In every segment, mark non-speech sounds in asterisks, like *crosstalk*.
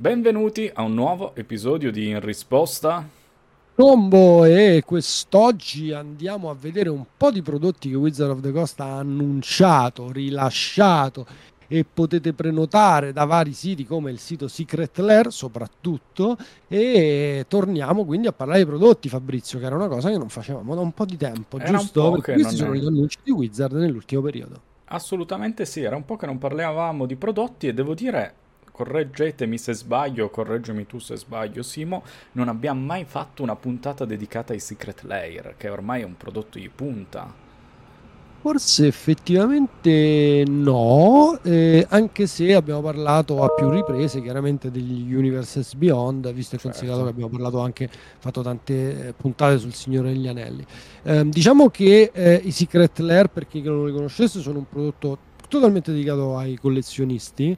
Benvenuti a un nuovo episodio di In Risposta. Combo e quest'oggi andiamo a vedere un po' di prodotti che Wizard of the Coast ha annunciato, rilasciato e potete prenotare da vari siti come il sito Secret Lair soprattutto e torniamo quindi a parlare dei prodotti Fabrizio che era una cosa che non facevamo da un po' di tempo Era giusto? Perché che questi sono è- gli annunci di Wizard nell'ultimo periodo Assolutamente sì, era un po' che non parlavamo di prodotti e devo dire, correggetemi se sbaglio, correggimi tu se sbaglio Simo, non abbiamo mai fatto una puntata dedicata ai Secret Layer, che ormai è un prodotto di punta. Forse effettivamente no, eh, anche se abbiamo parlato a più riprese chiaramente degli Universes Beyond, visto e Certo. considerato che abbiamo parlato anche, fatto tante eh, puntate sul Signore degli Anelli. Ehm, diciamo che eh, i Secret Lair, per chi non li conoscesse, sono un prodotto totalmente dedicato ai collezionisti,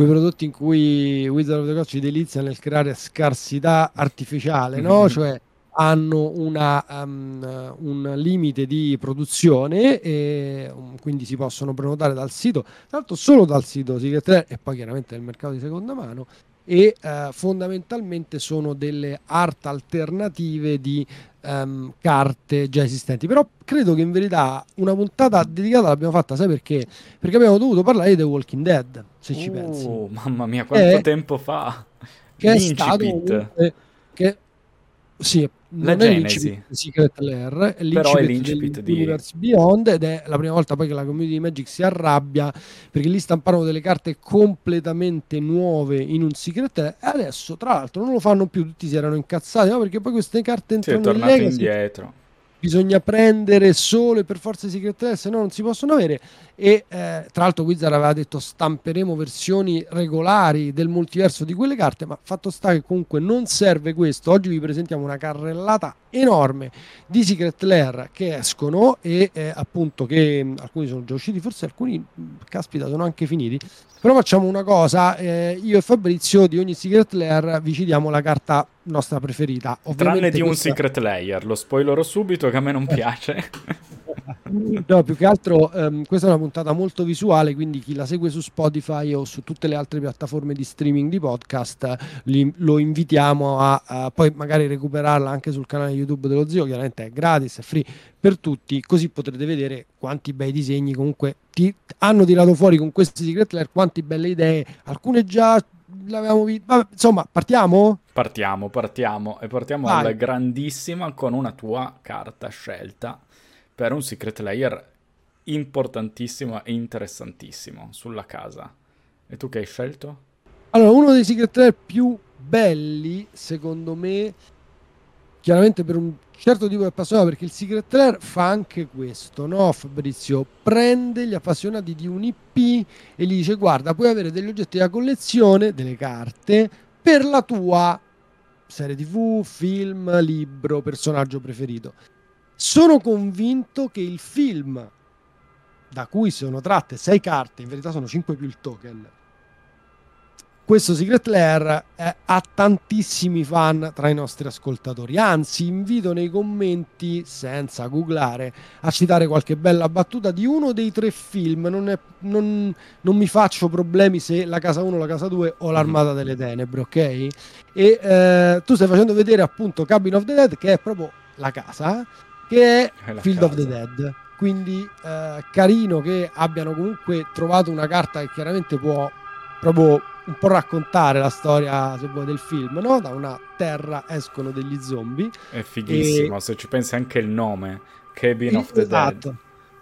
quei prodotti in cui Wizard of the Coast ci delizia nel creare scarsità artificiale, no? Mhm. Cioè hanno una, um, un limite di produzione e um, quindi si possono prenotare dal sito, l'altro solo dal sito Secret Lair e poi chiaramente nel mercato di seconda mano e eh, fondamentalmente sono delle art alternative di ehm, carte già esistenti. Però credo che in verità una puntata dedicata l'abbiamo fatta, sai perché? Perché abbiamo dovuto parlare di The Walking Dead, se ci pensi. Oh, mamma mia, quanto Eh, tempo fa! che è stato L'incipit. comunque- che sì, La genesi. di Secret Lair, è Però è l'incipit di- dell'Universe Beyond ed è la prima volta poi che la community di Magic si arrabbia perché lì stamparono delle carte completamente nuove in un Secret Lair e adesso tra l'altro non lo fanno più, tutti si erano incazzati, no? perché poi queste carte Sì, è entrano in tornato indietro. bisogna prendere solo e per forza i Secret Lair, se no non si possono avere. E eh, tra l'altro Wizard aveva detto stamperemo versioni regolari del multiverso di quelle carte, ma fatto sta che comunque non serve questo. Oggi vi presentiamo una carrellata enorme di Secret Lair che escono e eh, appunto che alcuni sono già usciti, forse alcuni, caspita, sono anche finiti. Però facciamo una cosa, eh, io e Fabrizio di ogni Secret Lair vi ci diamo la carta nostra preferita. Tranne Ovviamente di un questa- Secret Layer, lo spoilerò subito che a me non piace. *laughs* No, più che altro ehm, questa è una puntata molto visuale, quindi chi la segue su Spotify o su tutte le altre piattaforme di streaming di podcast li- lo invitiamo a, a poi magari recuperarla anche sul canale YouTube dello Zio, chiaramente è gratis, è free per tutti, così potrete vedere quanti bei disegni comunque ti hanno tirato fuori con questi Secret Lair, quante belle idee, alcune già l'avevamo visto, insomma partiamo? Partiamo, partiamo e partiamo Vai. alla grandissima con una tua carta scelta per un Secret Layer importantissimo e interessantissimo sulla casa. E tu che hai scelto? Allora, uno dei Secret Lair più belli, secondo me, chiaramente per un certo tipo di appassionato, perché il Secret Lair fa anche questo, no Fabrizio? Prende gli appassionati di un IP e gli dice, guarda, puoi avere degli oggetti da collezione, delle carte, per la tua serie TV, film, libro, personaggio preferito. Sono convinto che il film da cui sono tratte sei carte, in verità sono 5 più il token, questo Secret Lair eh, ha tantissimi fan tra i nostri ascoltatori. Anzi, invito nei commenti, senza googlare, a citare qualche bella battuta di uno dei tre film. Non, è- non- non mi faccio problemi se la casa 1, la casa 2 o l'Armata delle Tenebre, ok? E eh, tu stai facendo vedere appunto Cabin of the Dead, che è proprio la casa, che è È Field of the casa. Dead. Quindi eh, carino che abbiano comunque trovato una carta che chiaramente può proprio un po' raccontare la storia, se vuoi, del film, no? Da una terra escono degli zombie. È fighissimo, se ci pensi anche il nome, Cabin of the Esatto. Dead.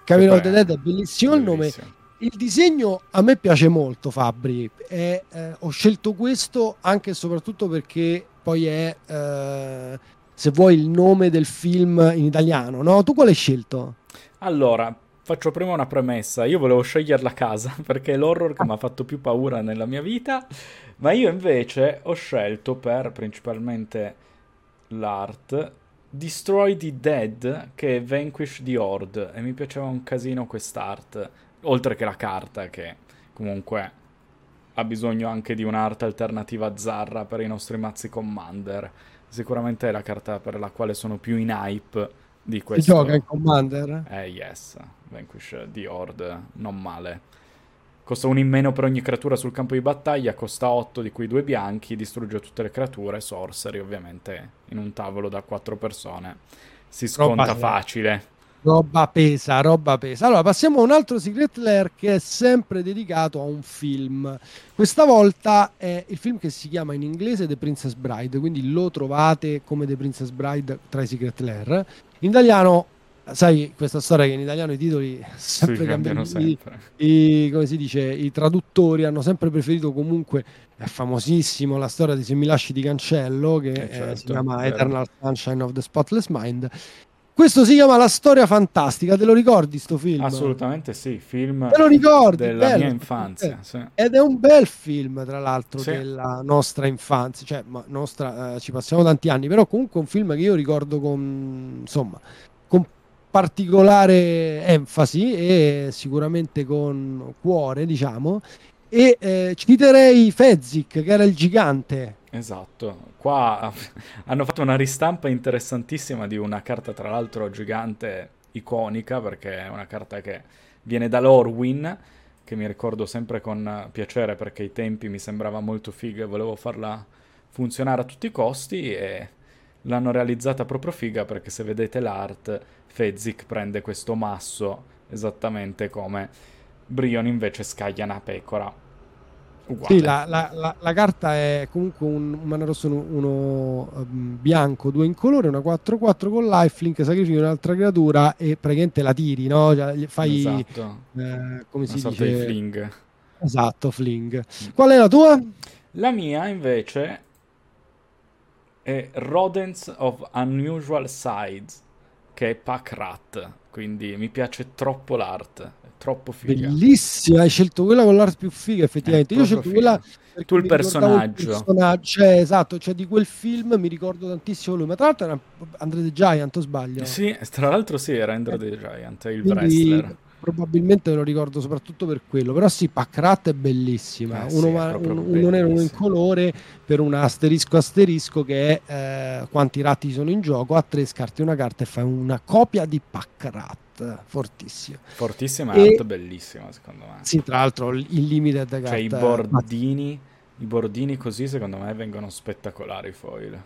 Cabin of the è Dead è bellissimo il nome. Il disegno a me piace molto, Fabri. E, eh, ho scelto questo anche e soprattutto perché poi è, eh, se vuoi, il nome del film in italiano, no? Tu quale hai scelto? Allora, faccio prima una premessa. Io volevo scegliere la casa *laughs* perché è l'horror che mi ha fatto più paura nella mia vita, ma io invece ho scelto per principalmente l'art Destroy the Dead che è Vanquish the Horde e mi piaceva un casino quest'art, oltre che la carta che comunque ha bisogno anche di un'arte alternativa Zarra per i nostri mazzi Commander. Sicuramente è la carta per la quale sono più in hype di Si questo. gioca in Commander? Eh yes, Vanquish the Horde, non male. costa uno in meno per ogni creatura sul campo di battaglia, costa 8 di cui due bianchi, distrugge tutte le creature, sorcery ovviamente in un tavolo da 4 persone. Si sconta facile. Roba pesa, roba pesa. Allora passiamo a un altro Secret Lair che è sempre dedicato a un film. Questa volta è il film che si chiama in inglese The Princess Bride, quindi lo trovate come The Princess Bride tra i Secret Lair. In italiano sai questa storia che in italiano i titoli sempre sì, cambiano sempre. I, i, come si dice i traduttori hanno sempre preferito comunque è famosissimo la storia di Se mi lasci di cancello che eh certo, si chiama vero. Eternal Sunshine of the Spotless Mind questo si chiama La storia fantastica, te lo ricordi sto film? Assolutamente sì, film te lo ricordi, della bello, mia infanzia. Sì. Ed è un bel film, tra l'altro, sì. della nostra infanzia, cioè nostra, eh, ci passiamo tanti anni, però comunque è un film che io ricordo con, insomma, con particolare enfasi e sicuramente con cuore, diciamo. E eh, citerei Fezzik, che era il gigante. Esatto, qua *laughs* hanno fatto una ristampa interessantissima di una carta, tra l'altro gigante, iconica, perché è una carta che viene dall'Orwin, che mi ricordo sempre con piacere perché ai tempi mi sembrava molto figa e volevo farla funzionare a tutti i costi e l'hanno realizzata proprio figa perché se vedete l'art Fezzik prende questo masso esattamente come Brion invece scaglia una pecora. Uguale. Sì, la, la, la, la, carta è comunque un, un mana rosso uno, uno um, bianco, due in colore, una 4-4 con lifelink, sacrifici un'altra creatura e praticamente la tiri, no? Cioè, fai esatto. eh, come una si dice? fling. Esatto, fling. Qual è la tua? La mia invece è Rodents of Unusual Size che è Pack Rat, quindi mi piace troppo l'art, troppo figa. Bellissima, hai scelto quella con l'art più figa effettivamente. Io ho scelto quella tu il personaggio. il personaggio. Cioè, esatto, cioè di quel film mi ricordo tantissimo lui, ma tra l'altro era Andre the Giant, o sbaglio? Sì, tra l'altro sì, era Andre the Giant, il Quindi, wrestler probabilmente me lo ricordo soprattutto per quello però sì Packrat è bellissima. Eh, uno, sì, è un, uno nero uno in colore per un asterisco asterisco che è eh, quanti ratti sono in gioco a tre scarti una carta e fai una copia di Packrat fortissima. Fortissima e art bellissima secondo me. Sì tra l'altro il limited cioè i bordini i bordini così secondo me vengono spettacolari foil.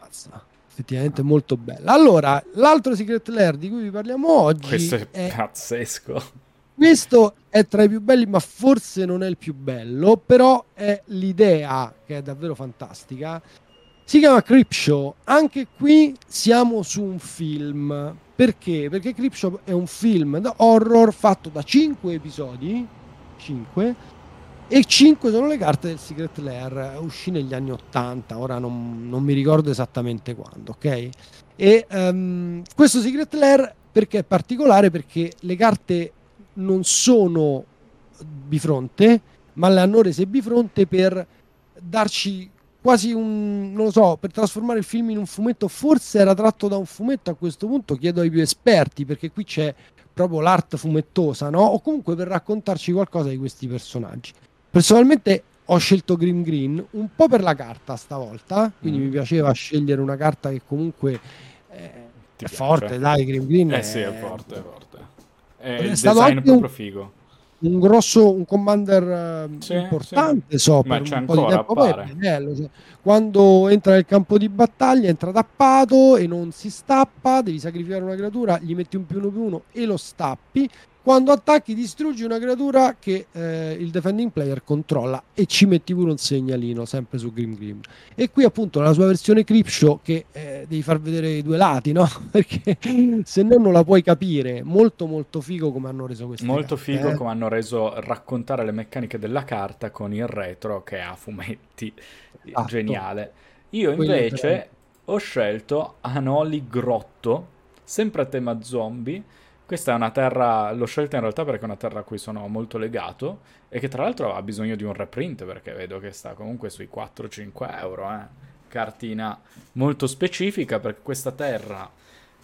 Mazza effettivamente molto bella. Allora, l'altro Secret Lair di cui vi parliamo oggi questo è, è pazzesco. Questo è tra i più belli, ma forse non è il più bello, però è l'idea che è davvero fantastica. Si chiama Creepshow. Anche qui siamo su un film. Perché? Perché Creepshow è un film horror fatto da 5 episodi. 5 e 5 sono le carte del Secret Lair, uscì negli anni 80, ora non, non mi ricordo esattamente quando, ok? E um, questo Secret Lair perché è particolare? Perché le carte non sono bifronte, ma le hanno rese bifronte per darci quasi un, non lo so, per trasformare il film in un fumetto, forse era tratto da un fumetto a questo punto, chiedo ai più esperti, perché qui c'è proprio l'arte fumettosa, no? O comunque per raccontarci qualcosa di questi personaggi. Personalmente ho scelto Green Green un po' per la carta stavolta, quindi mm. mi piaceva scegliere una carta che comunque eh, è forte, dai, Green Green. Eh è... sì, è forte, è forte. È, è il design proprio un, figo. Un grosso, un commander sì, importante, sì. so, Ma per c'è un ancora, po' di tempo. Bello, cioè, quando entra nel campo di battaglia entra tappato e non si stappa, devi sacrificare una creatura, gli metti un più uno più uno e lo stappi quando attacchi distruggi una creatura che eh, il defending player controlla e ci metti pure un segnalino sempre su Grim Grim e qui appunto nella sua versione Creepshow che eh, devi far vedere i due lati no? *laughs* perché se no non la puoi capire molto molto figo come hanno reso questa molto carte, figo eh? come hanno reso raccontare le meccaniche della carta con il retro che ha fumetti esatto. geniale io invece ho scelto Anoli Grotto sempre a tema zombie questa è una terra, l'ho scelta in realtà perché è una terra a cui sono molto legato e che tra l'altro ha bisogno di un reprint perché vedo che sta comunque sui 4-5 euro. Eh. Cartina molto specifica perché questa terra,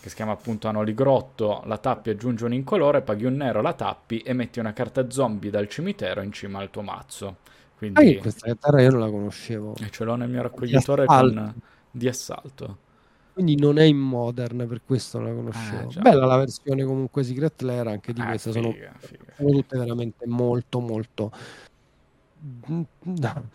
che si chiama appunto Anoligrotto, la tappi, aggiungi un incolore, paghi un nero, la tappi e metti una carta zombie dal cimitero in cima al tuo mazzo. Quindi... Ah, questa terra io non la conoscevo. E ce l'ho nel mio raccoglitore di con... di assalto. Quindi non è in modern, per questo non la conoscevo. Ah, Bella la versione comunque Secret Lair, anche di ah, questa, figa, sono, sono tutte veramente molto molto No.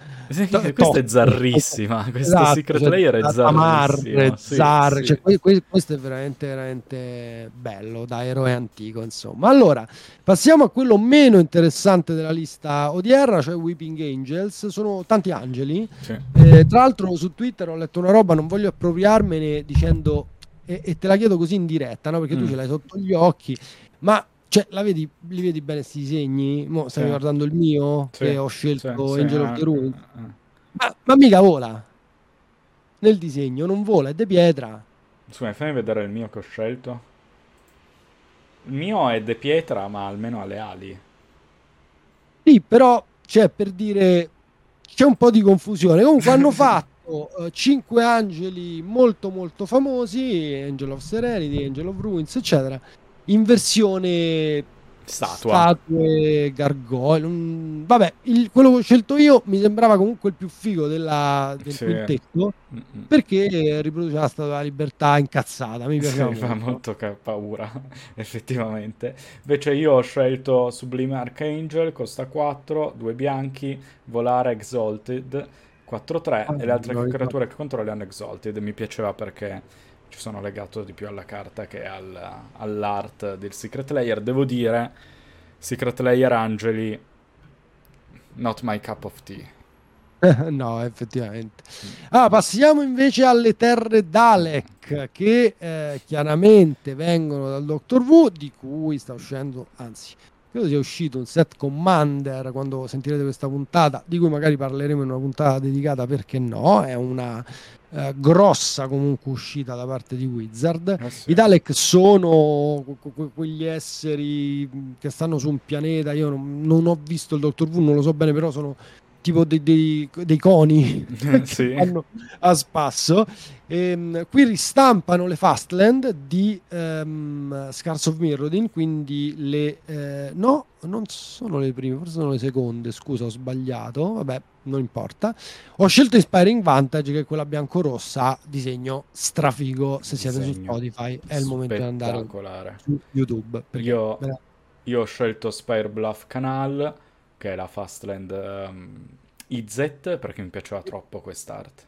questa è zarrissima. Questo esatto, Secret cioè, Layer è zarrissimo. Sì, zar, sì. Cioè, questo è veramente, veramente bello da eroe antico. Insomma, allora passiamo a quello meno interessante della lista odierna, cioè Weeping Angels. Sono tanti angeli. Sì. Eh, tra l'altro, su Twitter ho letto una roba, non voglio appropriarmene dicendo, e, e te la chiedo così in diretta, no? perché mm. tu ce l'hai sotto gli occhi. Ma cioè, la vedi, li vedi bene questi disegni? Mo stai sì. guardando il mio, sì, che ho scelto sì, Angel of the Ruins. Eh, eh. Ma, ma, mica vola. Nel disegno non vola, è di pietra. Scusa, fammi vedere il mio che ho scelto. Il mio è di pietra, ma almeno ha le ali. Sì, però, cioè, per dire, c'è un po' di confusione. Comunque hanno *laughs* fatto uh, cinque angeli molto molto famosi, Angel of Serenity, Angel of Ruins, eccetera in versione Statua. statue, gargoyle. Vabbè, il, quello che ho scelto io mi sembrava comunque il più figo della, del sì. quintetto Mm-mm. perché riproduceva la statua della libertà incazzata. Mi sì, molto. fa molto paura, *laughs* effettivamente. Invece io ho scelto Sublime Archangel, costa 4, due bianchi, volare Exalted 4-3 ah, e le altre creature che controlli hanno Exalted. Mi piaceva perché ci sono legato di più alla carta che al, all'art del Secret Layer. Devo dire, Secret Layer Angeli, not my cup of tea. *laughs* no, effettivamente. Ah, passiamo invece alle terre Dalek, che eh, chiaramente vengono dal Doctor Who, di cui sta uscendo, anzi, credo sia uscito un set Commander quando sentirete questa puntata, di cui magari parleremo in una puntata dedicata, perché no, è una eh, grossa comunque uscita da parte di Wizard. Eh sì. I Dalek sono que- quegli esseri che stanno su un pianeta. Io non, non, ho visto il Doctor Who, non lo so bene, però sono tipo dei, dei, dei coni *laughs* sì. a spasso. E, ehm, qui ristampano le Fastland di um, Scars of Mirrodin, quindi le... Eh, no, non sono le prime, forse sono le seconde, scusa ho sbagliato, vabbè non importa. Ho scelto Inspiring Vantage che è quella bianco-rossa, disegno strafigo, se siete su Spotify è il momento di andare su YouTube. Io, io, ho scelto Spire Bluff Canal che è la Fastland um, IZ, perché mi piaceva troppo quest'art.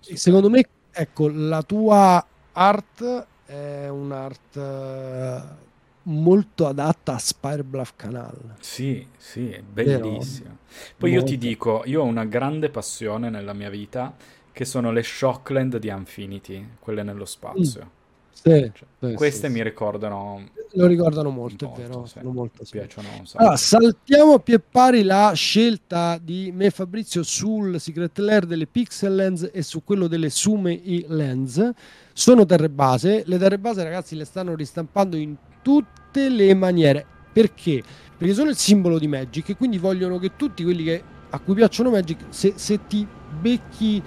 Secondo me, ecco, la tua art è un'art uh, molto adatta a Spire Bluff Canal. Sì, sì, è bellissima. Poi molto. io ti dico, io ho una grande passione nella mia vita, che sono le Shockland di Infinity, quelle nello spazio. Mm. Sì, cioè, queste sì, mi ricordano lo ricordano molto, molto è vero sì. molto, sì. piacciono allora, saltiamo a pie pari la scelta di me e Fabrizio sul Secret Lair delle Pixel Lens e su quello delle Sume E Lens sono terre base le terre base ragazzi le stanno ristampando in tutte le maniere perché? perché sono il simbolo di Magic e quindi vogliono che tutti quelli che, a cui piacciono Magic se, se ti becchi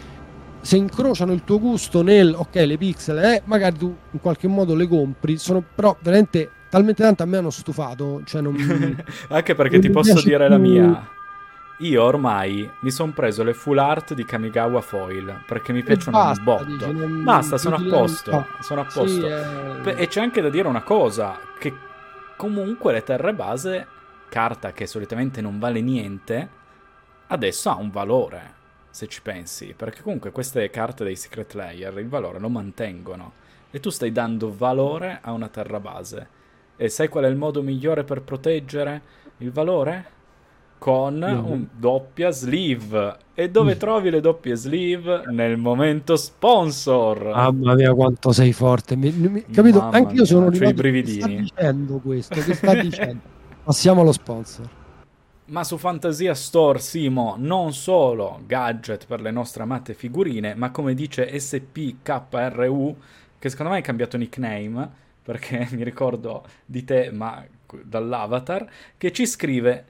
se incrociano il tuo gusto nel ok le pixel eh, magari tu in qualche modo le compri sono però veramente talmente tanto a me hanno stufato cioè non *laughs* anche perché ti posso dire più... la mia io ormai mi sono preso le full art di Kamigawa Foil perché mi piacciono basta, un botto. Dici, non, basta, sono a posto. Sono a posto. Sì, eh... E c'è anche da dire una cosa: che comunque le terre base, carta che solitamente non vale niente, adesso ha un valore se ci pensi, perché comunque queste carte dei Secret Layer il valore lo mantengono e tu stai dando valore a una terra base. E sai qual è il modo migliore per proteggere il valore? Con no. un doppia sleeve. E dove mm. trovi le doppie sleeve? Nel momento sponsor. Mamma mia, quanto sei forte. Mi, mi, capito? Mamma Anche io sono mia, i brividini. Che sta dicendo questo? Che sta dicendo? Passiamo allo sponsor. Ma su Fantasia Store, Simo, non solo gadget per le nostre amate figurine, ma come dice SPKRU, che secondo me hai cambiato nickname, perché *laughs* mi ricordo di te, ma dall'avatar, che ci scrive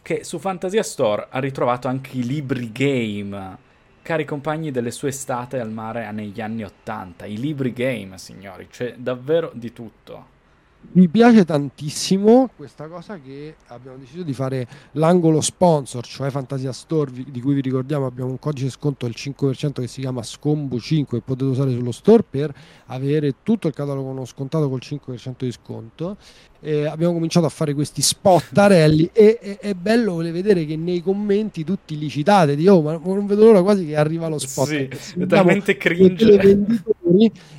che su Fantasia Store ha ritrovato anche i libri game, cari compagni delle sue estate al mare negli anni Ottanta. I libri game, signori, c'è davvero di tutto. Mi piace tantissimo questa cosa che abbiamo deciso di fare l'angolo sponsor, cioè Fantasia Store, di cui vi ricordiamo abbiamo un codice sconto del 5% che si chiama Scombo5 e potete usare sullo store per avere tutto il catalogo non scontato col 5% di sconto eh, abbiamo cominciato a fare questi spottarelli e, e è bello vedere che nei commenti tutti li citate. Di oh ma non vedo l'ora quasi che arriva lo spot. Sì, è talmente cringe.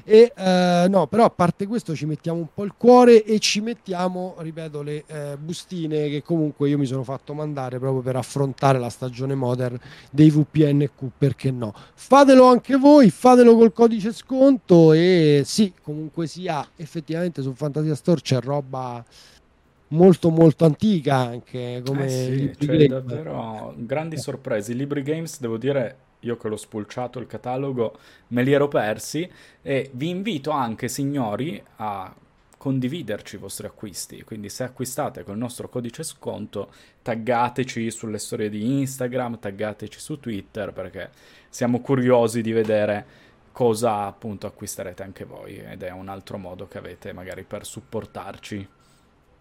e uh, no però a parte questo ci mettiamo un po' il cuore e ci mettiamo ripeto le uh, bustine che comunque io mi sono fatto mandare proprio per affrontare la stagione modern dei VPNQ perché no? Fatelo anche voi fatelo col codice sconto e sì comunque sia effettivamente su Fantasia Store c'è roba molto molto antica anche come eh sì, cioè, davvero grandi sorprese. I libri games devo dire io che l'ho spulciato il catalogo me li ero persi e vi invito anche signori a condividerci i vostri acquisti. Quindi se acquistate col nostro codice sconto taggateci sulle storie di Instagram taggateci su Twitter perché siamo curiosi di vedere cosa appunto acquisterete anche voi ed è un altro modo che avete magari per supportarci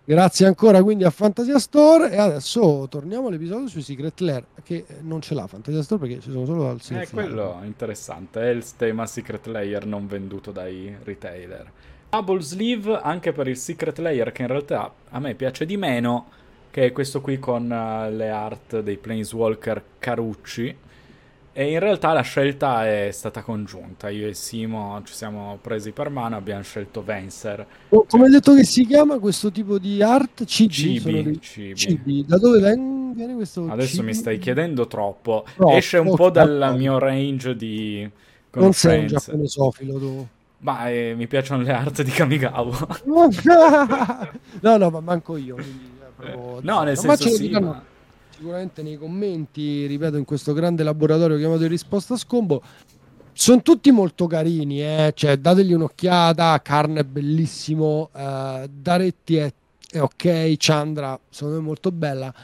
Grazie ancora quindi a Fantasia Store e adesso torniamo all'episodio sui Secret Lair che non ce l'ha Fantasia Store perché ci sono solo al Secret È quello interessante, è il tema Secret Layer non venduto dai retailer. Double Sleeve anche per il Secret Layer che in realtà a me piace di meno che è questo qui con uh, le art dei Planeswalker Carucci e in realtà la scelta è stata congiunta. Io e Simo ci siamo presi per mano, abbiamo scelto Venser. Oh, come hai detto che si chiama questo tipo di art? Cibi. Cibi. cibi. cibi. Da dove viene questo? Adesso cibi? mi stai chiedendo troppo. troppo Esce un po' dal mio range di conoscenze. Non sei un giapponesofilo tu. Ma eh, mi piacciono le art di Kamigawa. *laughs* no, no, ma manco io. Quindi, eh, no, nel senso sì, ma sicuramente nei commenti, ripeto, in questo grande laboratorio chiamato risposta a scombo. Sono tutti molto carini, eh? cioè dategli un'occhiata, Carne è bellissimo, uh, Daretti è, è, ok, Chandra secondo me è molto bella,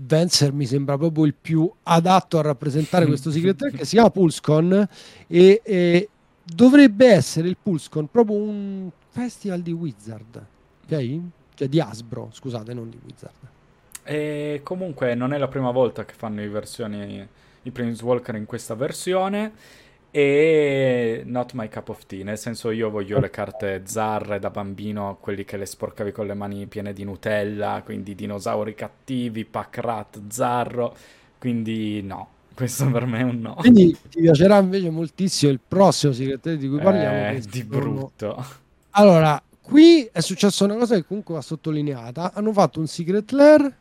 Venser mi sembra proprio il più adatto a rappresentare *laughs* questo Secret che si chiama Pulscon e, e, dovrebbe essere il Pulscon proprio un festival di Wizard, ok? Cioè di Asbro, scusate, non di Wizard. E comunque non è la prima volta che fanno i versioni i Planeswalker in questa versione e not my cup of tea, nel senso io voglio le carte zarre da bambino, quelli che le sporcavi con le mani piene di Nutella, quindi dinosauri cattivi, pack rat, zarro, quindi no, *laughs* questo per me è un no. Quindi ti piacerà invece moltissimo il prossimo Secret di cui parliamo. Eh, di brutto. Allora, qui è successa una cosa che comunque va sottolineata, hanno fatto un Secret Lair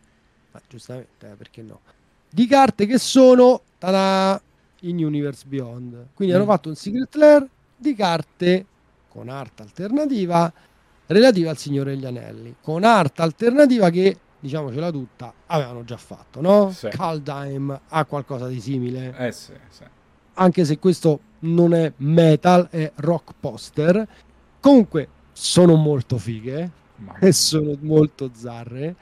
ma giustamente, eh, perché no? Di carte che sono tada, in Universe Beyond. Quindi mm. hanno fatto un Secret Lair di carte con arte alternativa relativa al Signore degli Anelli, con arte alternativa che diciamocela tutta, avevano già fatto, no? Sì. Kaldheim ha qualcosa di simile. Eh sì, sì. Anche se questo non è metal, è rock poster. Comunque sono molto fighe Mamma. e sono molto zarre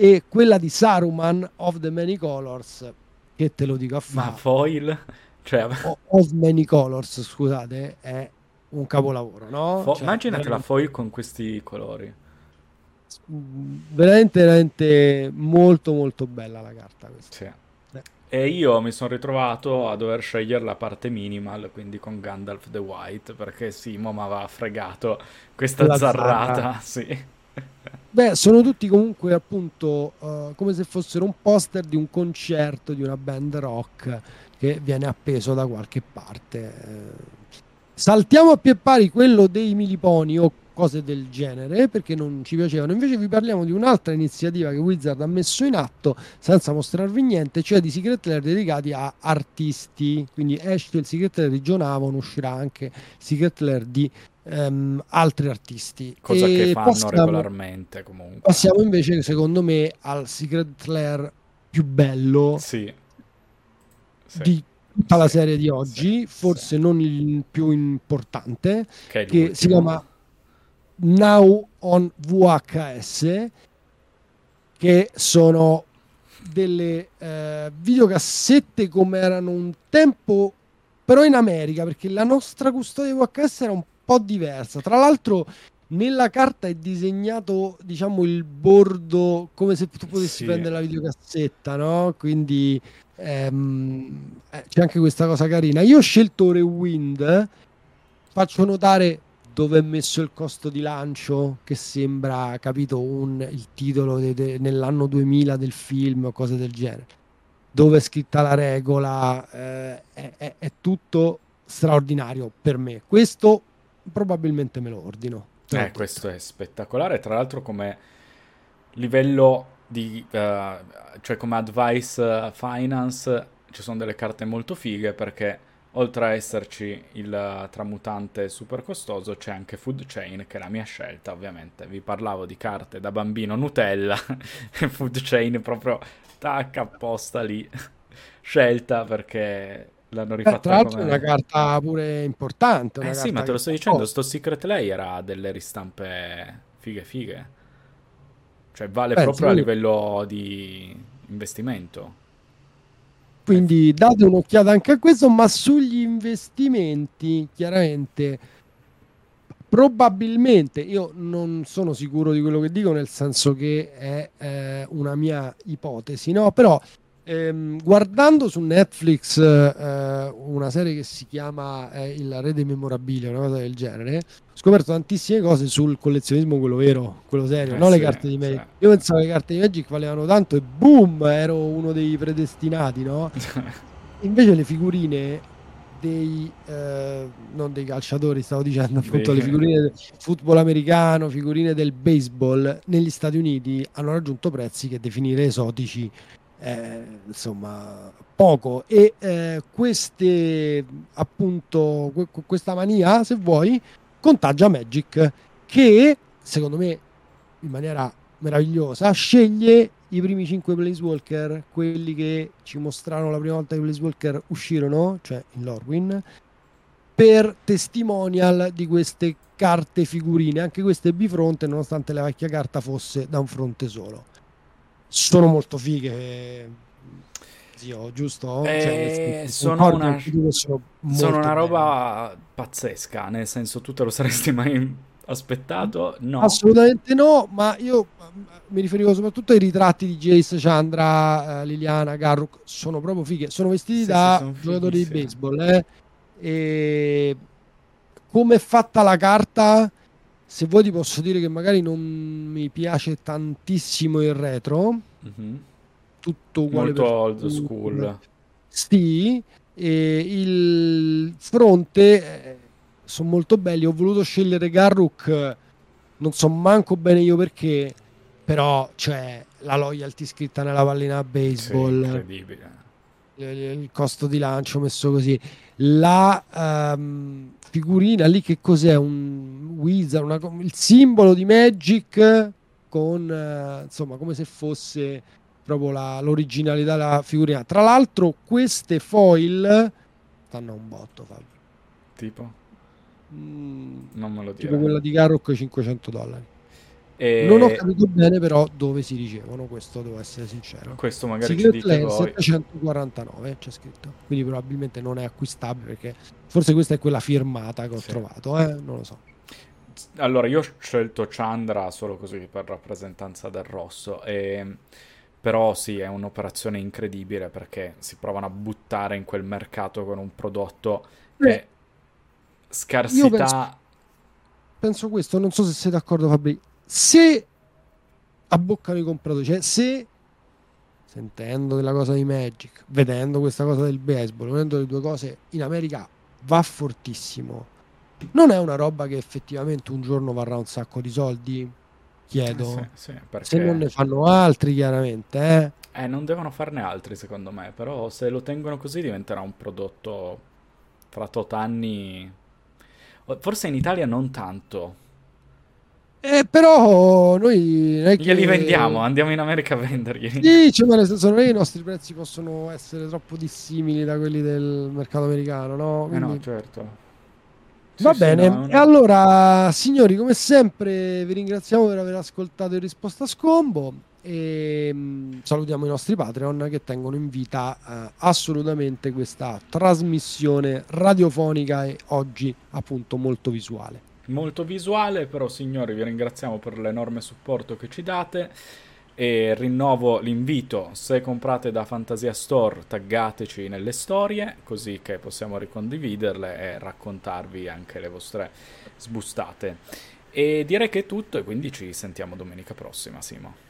e quella di Saruman of the Many Colors che te lo dico a fare ma foil cioè... of Many Colors scusate è un capolavoro no? Fo- cioè, immaginate veramente... la foil con questi colori veramente veramente molto molto bella la carta questa sì. eh. e io mi sono ritrovato a dover scegliere la parte minimal quindi con Gandalf the White perché Simo mi aveva fregato questa la zarrata zarra. sì Beh, sono tutti comunque appunto uh, come se fossero un poster di un concerto di una band rock che viene appeso da qualche parte. saltiamo a pie pari quello dei Miliponi o cose del genere perché non ci piacevano. Invece vi parliamo di un'altra iniziativa che Wizard ha messo in atto senza mostrarvi niente, cioè di Secret Lair dedicati a artisti. Quindi esce il Secret Lair di John Avon, uscirà anche Secret Lair di um, altri artisti. Cosa e che fanno passiamo, regolarmente comunque. Passiamo invece, secondo me, al Secret Lair più bello sì. Sì. di tutta la serie di oggi, forse non il più importante, che, che si chiama Now on VHS, che sono delle eh, videocassette come erano un tempo, però in America, perché la nostra custodia VHS era un po' diversa. Tra l'altro nella carta è disegnato, diciamo, il bordo come se tu potessi sì. prendere la videocassetta, no? Quindi ehm, eh, c'è anche questa cosa carina. Io ho scelto Rewind, faccio notare dove è messo il costo di lancio, che sembra, capito, un, il titolo de, de, nell'anno 2000 del film o cose del genere. Dove è scritta la regola, eh, è, è, è tutto straordinario per me. Questo probabilmente me lo ordino. Eh, questo è spettacolare. Tra l'altro, come livello di, uh, cioè come advice finance, ci sono delle carte molto fighe perché oltre a esserci il tramutante super costoso, c'è anche Food Chain, che è la mia scelta, ovviamente. Vi parlavo di carte da bambino Nutella, e *laughs* Food Chain proprio tacca apposta lì, *laughs* scelta perché l'hanno rifatta eh, tra l'altro come... è una carta pure importante. Eh sì, ma te lo sto dicendo, sto Secret Layer ha delle ristampe fighe fighe. Cioè vale Beh, proprio sì. a livello di investimento. Quindi date un'occhiata anche a questo, ma sugli investimenti, chiaramente, probabilmente, io non sono sicuro di quello che dico, nel senso che è eh, una mia ipotesi, no? Però ehm, guardando su Netflix eh, una serie che si chiama eh, Il Re dei Memorabilia, una cosa del genere, ho scoperto tantissime cose sul collezionismo, quello vero, quello serio, eh non sì, le carte di Magic. Sì. Io pensavo che le carte di Magic valevano tanto e boom, ero uno dei predestinati, no? *laughs* Invece le figurine dei eh, non dei calciatori, stavo dicendo appunto le figurine del football americano, figurine del baseball negli Stati Uniti hanno raggiunto prezzi che definire esotici eh, insomma poco. E eh, queste appunto questa mania se vuoi contagia Magic che secondo me in maniera meravigliosa sceglie i primi 5 Walker quelli che ci mostrarono la prima volta che i Walker uscirono cioè in Lorwyn per testimonial di queste carte figurine. Anche queste bifronte nonostante la vecchia carta fosse da un fronte solo sono molto fighe zio, giusto? Eh, cioè, sono, una, sono, sono una roba pazzesca, nel senso tu te lo *laughs* saresti mai aspettato? No. Assolutamente no, ma io mi riferivo soprattutto ai ritratti di Jace, Chandra, eh, Liliana, Garruk, sono proprio fighe, sono vestiti sì, da sì, giocatori di baseball, eh? E come è fatta la carta se vuoi ti posso dire che magari non mi piace tantissimo il retro, mm-hmm. tutto uguale molto old school. Sì, e il fronte eh, sono molto belli. Ho voluto scegliere Garruk, non so manco bene io perché, però cioè la loyalty scritta nella pallina baseball. Sì, incredibile. Il costo di lancio messo così. La um, figurina lì che cos'è? Un wizard, una, il simbolo di Magic con eh, insomma come se fosse proprio la, l'originalità della figurina. Tra l'altro queste foil stanno a un botto, Fabio. Tipo? Mm, non me lo dico. Tipo quella di Garrock 500 dollari. E... Non ho capito bene però dove si ricevono, questo devo essere sincero. Questo magari Secret ci dite voi. 749 c'è scritto, quindi probabilmente non è acquistabile perché forse questa è quella firmata che ho sì. trovato, eh? non lo so. Allora, io ho scelto Chandra solo così per rappresentanza del rosso, e... però sì, è un'operazione incredibile perché si provano a buttare in quel mercato con un prodotto che eh, scarsità... Penso, penso questo, non so se sei d'accordo Fabri, se abboccano i compratori, cioè se sentendo della cosa di Magic, vedendo questa cosa del baseball, vedendo le due cose in America va fortissimo. Non è una roba che effettivamente un giorno varrà un sacco di soldi? Chiedo. Eh sì, sì, perché... Se non ne fanno altri, chiaramente, eh? Eh, non devono farne altri, secondo me. Però se lo tengono così diventerà un prodotto fra tot anni. Forse in Italia non tanto eh, però noi che... glieli vendiamo, andiamo in America a venderli. Sì, cioè, nel senso, non è che i nostri prezzi possono essere troppo dissimili da quelli del mercato americano, no? Quindi... Eh no, certo. Va sì, bene, sì, no, no. e allora signori, come sempre vi ringraziamo per aver ascoltato il risposta a scombo e mm, salutiamo i nostri Patreon che tengono in vita uh, assolutamente questa trasmissione radiofonica e oggi appunto molto visuale. Molto visuale, però signori vi ringraziamo per l'enorme supporto che ci date e rinnovo l'invito, se comprate da Fantasia Store taggateci nelle storie così che possiamo ricondividerle e raccontarvi anche le vostre sbustate. E direi che è tutto e quindi ci sentiamo domenica prossima, Simo.